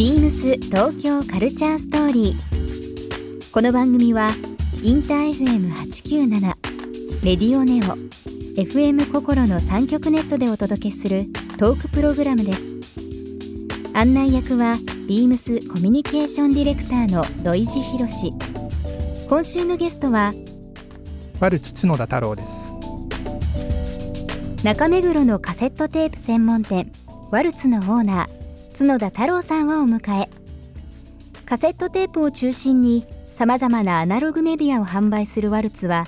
ビームス東京カルチャーストーリー。この番組はインター FM897 レディオネオ FM 心の三極ネットでお届けするトークプログラムです。案内役はビームスコミュニケーションディレクターの土井博志。今週のゲストはワルツ角田太郎です中目黒のカセットテープ専門店ワルツのオーナー角田太郎さんをお迎え。カセットテープを中心にさまざまなアナログメディアを販売するワルツは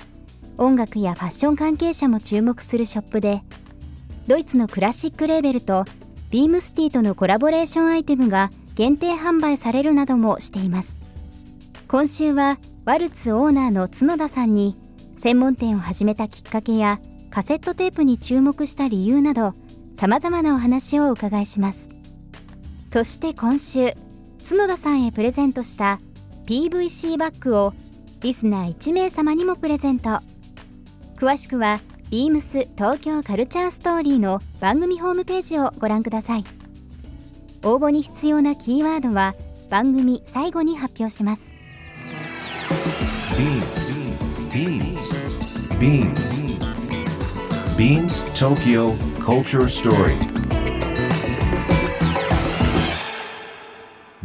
音楽やファッション関係者も注目するショップでドイツのクラシックレーベルとビームスティとのコラボレーションアイテムが限定販売されるなどもしています。今週はワルツオーナーの角田さんに専門店を始めたきっかけやカセットテープに注目した理由などさまざまなお話をお伺いします。そして今週角田さんへプレゼントした PVC バッグをリスナー1名様にもプレゼント詳しくは beams 東京カルチャーストーリーの番組ホームページをご覧ください応募に必要なキーワードは番組最後に発表します Beams. Beams. Beams. Beams Tokyo Culture Story.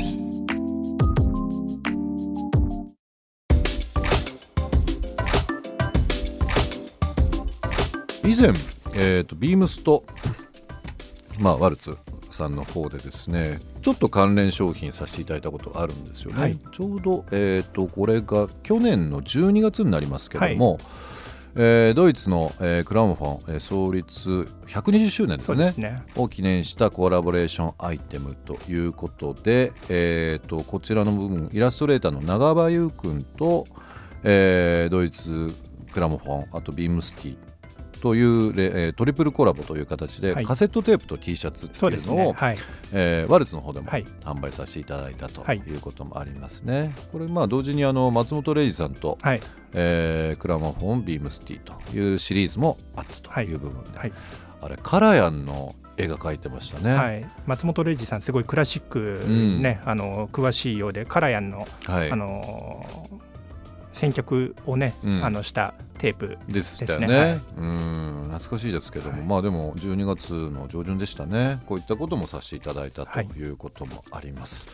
ー以前、えー、とビームスと、まあ、ワルツさんの方でですねちょっと関連商品させていただいたことがあるんですよね、はい。ちょうど、えー、とこれが去年の12月になりますけども、えードイツの、えークラムフォン、えー創立120周年ですね。ね。を記念したコラボレーションアイテムということで、えー、とこちらの部分イラストレーターの長場優君と、えードイツクラムフォンあとビームスティというレ、えートリプルコラボという形で、はい。カセットテープと T シャツっていうのを、ね。はい。えーワルツの方でもはい。販売させていただいたとはいいうこともありますね。これまあ同時にあの松本零士さんと、はい。えークラマフォンビームスティというシリーズもあったという部分で、はい。あれカラヤンの絵が描いてましたね。はい、松本零士さんすごいクラシックね、あの詳しいようでカラヤンの、はい。あの選曲をね、うん。あのしたテープでしたよね。ですねはい。うん懐かしいですけども、はい。まあでも12月の上旬でしたね。こういったこともさせていただいたとはい。いうこともあります、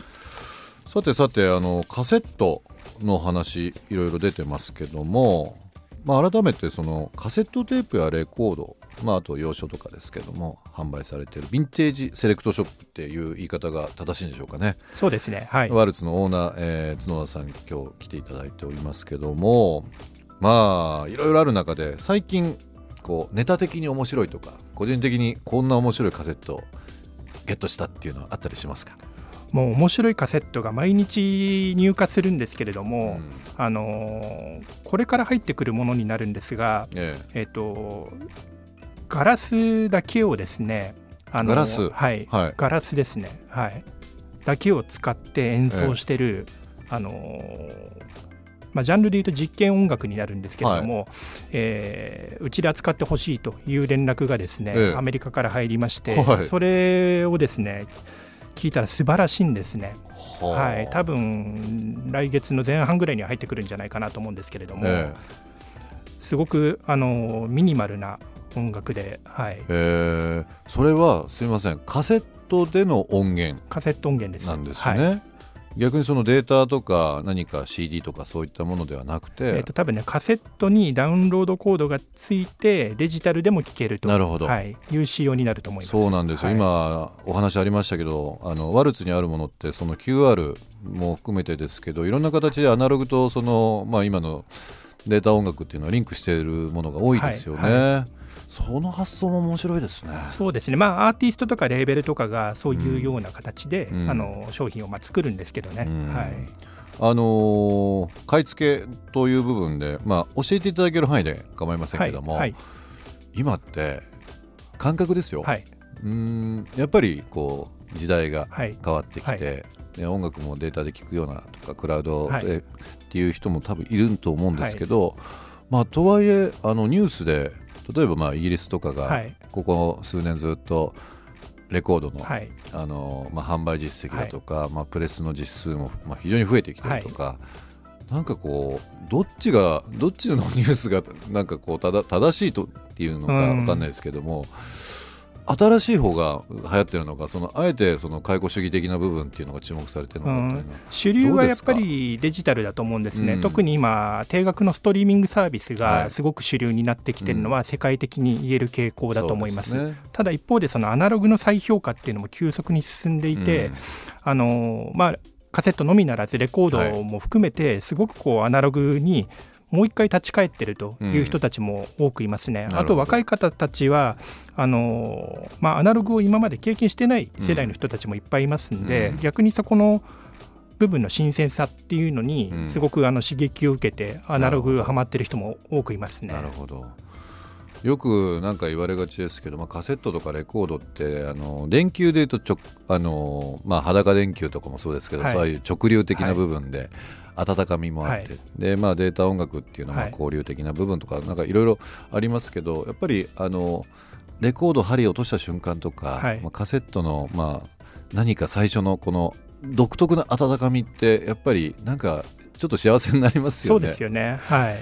さてさてあのカセットの話いろいろ出てますけども、まあ、改めてそのカセットテープやレコード、まあ、あと洋書とかですけども販売されているヴィンテージセレクトショップっていう言い方が正しいんでしょうかね。そうですね。はい。ワルツのオーナー、えー角田さん今日来ていただいておりますけどもまあいろいろある中で最近こうネタ的に面白いとか個人的にこんな面白いカセットをゲットしたっていうのはあったりしますか、もう面白いカセットが毎日入荷するんですけれども、うん。あのーこれから入ってくるものになるんですが、ええ。っ、とガラスだけをですねあのガラス？はい、はい。ガラスですね。はい。だけを使って演奏してる、あのーまあ、ジャンルでいうと実験音楽になるんですけれども、えーうちで扱ってほしいという連絡がですね、ええ。アメリカから入りまして、はい。それをですね聞いたら素晴らしいんですね。えはあ。はい、多分来月の前半ぐらいには入ってくるんじゃないかなと思うんですけれども、えすごくあのミニマルな音楽で、はい。え、え。えそれはすみませんカセットでの音源カセット音源です。なんですはい。ね、逆にそのデータとか何か CD とかそういったものではなくて、えー、と多分ねカセットにダウンロードコードがついてデジタルでも聴けるとなるほど。はい、いう仕様になると思います。そうなんですよ、はい。今お話ありましたけどあのワルツにあるものってその QR も含めてですけどいろんな形でアナログとその、まあ、今のデータ音楽っていうのはリンクしているものが多いですよね、はいその発想も面白いですね。そうですね。まあアーティストとかレーベルとかがそういうような形で、うん。あの商品をまあ作るんですけどね、うん。はい、あのー買い付けという部分で、まあ、教えていただける範囲で構いませんけども、はい今って感覚ですよ、はい、うーんやっぱりこう時代がはい。変わってきて、はい。で音楽もデータで聴くようなとかクラウドで、はい。っていう人も多分いると思うんですけど、まあ、とはいえあのニュースで例えばまあイギリスとかがはい。ここ数年ずっとレコードの,、はい。あのまあ、販売実績だとか、まあ、プレスの実数も、まあ、非常に増えてきてるとか、なんかこうどっちがどっちのニュースがなんかこうただ正しいとっていうのかうん。分かんないですけども、新しい方が流行ってるのかそのあえてその解雇主義的な部分っていうのが注目されてるのかうのは、主流はやっぱりデジタルだと思うんですね、うん特に今、定額のストリーミングサービスはい。がすごく主流になってきてるのは、世界的に言える傾向だと思います。そうですね。ただ一方で、そのアナログの再評価っていうのも急速に進んでいて、うん。あのまあ、カセットのみならず、レコードも含めて、すごくこうアナログにもう一回立ち返ってるという人たちも多くいますね。うんあと若い方たちはあの、まあ、アナログを今まで経験してない世代の人たちもいっぱいいますんで、うん。逆にそこの部分の新鮮さっていうのにうん。すごくあの刺激を受けてアナログハマってる人も多くいますね。なるほど。よくなんか言われがちですけど、まあ、カセットとかレコードってあの電球でいうとちょあの、まあ、裸電球とかもそうですけど、はい。そういう直流的な部分で、温かみもあって、はいでまあ、データ音楽っていうのははい交流的な部分とかなんかいろいろありますけどやっぱりあのレコード針を落とした瞬間とか、はいまあ、カセットの、まあ、何か最初のこの独特な温かみってやっぱりなんかちょっと幸せになりますよね。そうですよね。はい。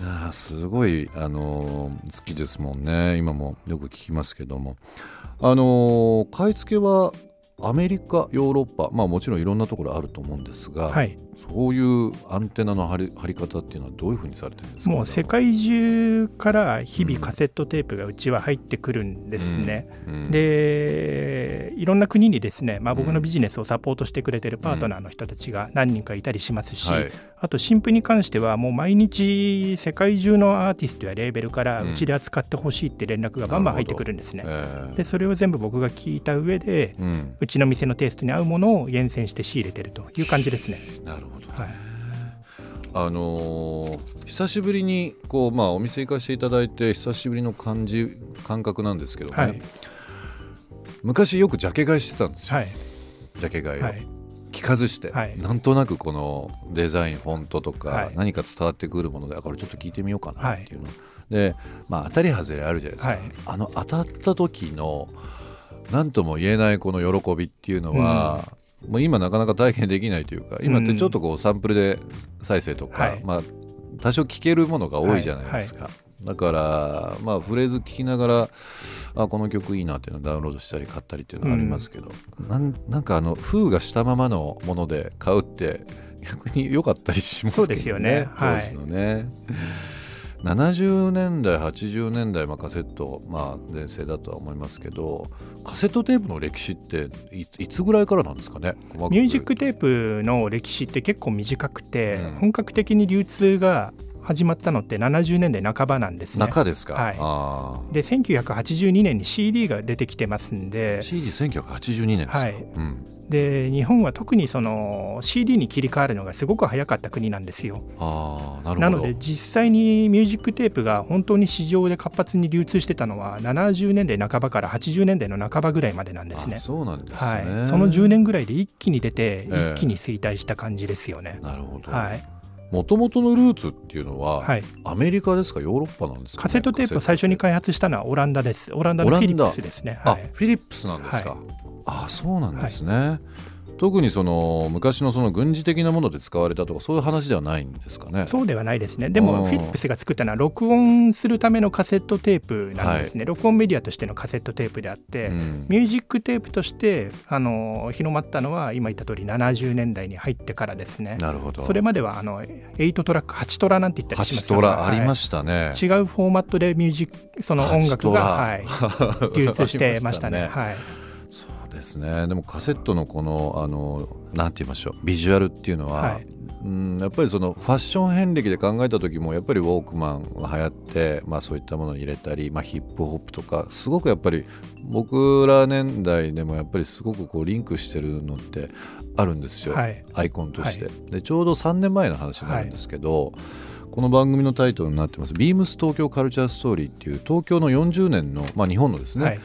あーすごい、あのー好きですもんね今もよく聞きますけどもあのー買い付けはアメリカヨーロッパまあもちろんいろんなところあると思うんですが、はい。そういうアンテナの張り張り方っていうのはどういうふうにされてるんですか？もう世界中から日々カセットテープがうちは入ってくるんですね。うんでいろんな国にですね、まあ、僕のビジネスをサポートしてくれてるパートナーの人たちが何人かいたりしますし、はい。あと新譜に関してはもう毎日世界中のアーティストやレーベルからうん。うちで扱ってほしいって連絡がバンバン入ってくるんですね。えでそれを全部僕が聞いた上でーうん、うちの店のテイストに合うものを厳選して仕入れてるという感じですね。なるほど、はい。あのー久しぶりにこう、まあ、お店行かせていただいて久しぶりの感じ感覚なんですけどね、はい。昔よくジャケ買いしてたんですよ、はい。ジャケ買いを。はい。聞かずして、はい。なんとなくこのデザインフォントとか、はい。何か伝わってくるものであこれちょっと聞いてみようかなっていうの、で、まあ、当たり外れあるじゃないですか、はい。あの当たった時の何とも言えないこの喜びっていうのは、もう今なかなか体験できないというか今ってちょっとこうサンプルで再生とか、はい。まあ、多少聞けるものが多いじゃないですか。だから、まあ、フレーズ聞きながらあこの曲いいなっていうのをダウンロードしたり買ったりっていうのはありますけど、なんなんかあの封がしたままのもので買うって逆に良かったりしますけどね。そうですよね。はい。当時のね。70年代80年代、まあ、カセット、まあ、全盛だとは思いますけどカセットテープの歴史っていいつぐらいからなんですかね？ミュージックテープの歴史って結構短くて、うん。本格的に流通が始まったのって70年代半ばなんですね。中ですか、はい。あで1982年に CD が出てきてますんで。あ CD1982 年ですか、はい。うん、で日本は特にその CD に切り替わるのがすごく早かった国なんですよ。ああなるほど。なので実際にミュージックテープが本当に市場で活発に流通してたのは70年代半ばから80年代の半ばぐらいまでなんですね。あ。そうなんですね、はい、その10年ぐらいで一気に出てええ。一気に衰退した感じですよね。なるほど。はい。もともとのルーツっていうのは、はい、アメリカですかヨーロッパなんですか、ね、カセットテープを最初に開発したのはオランダです。オランダのフィリップスですね。あはい、フィリップスなんですか、はいあそうなんですね、特にその昔のその軍事的なもので使われたとかそういう話ではないんですかね。そうではないですね。でうん。もフィリップスが作ったのは録音するためのカセットテープなんですね。録音メディアとしてのカセットテープであって、うん。ミュージックテープとしてあの広まったのは今言った通り70年代に入ってからですね。なるほど。それまではあの8トラック8トラなんて言ったりします8トラありまたしたね、違うフォーマットでミュージックその音楽が、8はい、流通してましたね。ありまはい、ですね。でもカセットのこのあのなんて言いましょうビジュアルっていうのは、はい。うんやっぱりそのファッション遍歴で考えた時もやっぱりウォークマンが流行って、まあ、そういったものに入れたり、まあ、ヒップホップとかすごくやっぱり僕ら年代でもやっぱりすごくこうリンクしてるのってあるんですよ、はい。アイコンとして、はでちょうど3年前の話になるんですけど、この番組のタイトルになってます「ビームス東京カルチャーストーリー」っていう東京の40年の、まあ、日本のですね、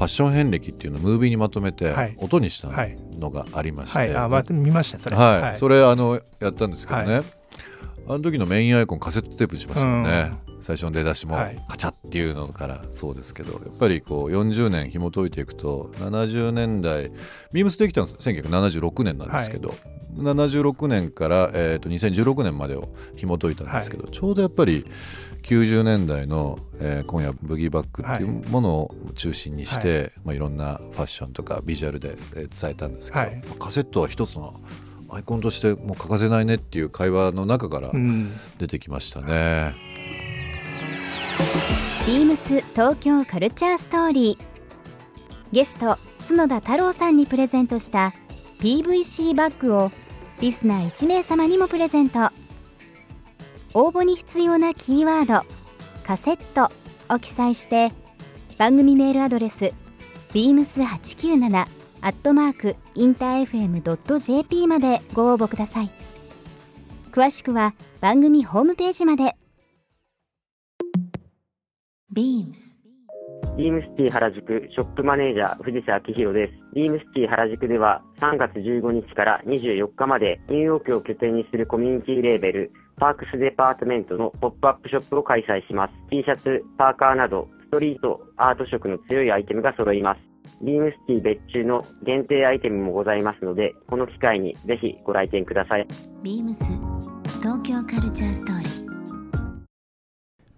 ァッション遍歴っていうのをムービーにまとめてはい。音にしたはいのがありまして、はい。あわ見ましたそれ。はい、それあのやったんですけどね、はあの時のメインアイコンカセットテープにしましたよね、最初の出だしもはい。カチャっていうのからそうですけどやっぱりこう40年紐解いていくと70年代ビームスできたのは1976年なんですけど、76年から、えー、と2016年までを紐解いたんですけど、ちょうどやっぱり90年代の、えー今夜ブギーバックっていうものを中心にして、い。まあ、いろんなファッションとかビジュアルでえー伝えたんですけど、はい。カセットは一つのアイコンとしてもう欠かせないねっていう会話の中からうん。出てきましたね。ビームス東京カルチャーストーリー。ゲスト角田太郎さんにプレゼントした PVC バッグをリスナー1名様にもプレゼント。応募に必要なキーワード「カセット」を記載して番組メールアドレス beams897 アットマークインター FM.jp までご応募ください。詳しくは番組ホームページまで。Beams ビームシティ原宿ショップマネージャー藤瀬明宏です。ビームス T 原宿では3月15日から24日までニューヨークを拠点にするコミュニティレーベルパークスデパートメントのポップアップショップを開催します。T シャツ、パーカーなどストリート、アート色の強いアイテムが揃います。ビームス T 別注の限定アイテムもございますので、この機会にぜひご来店ください。beams 東京カルチャー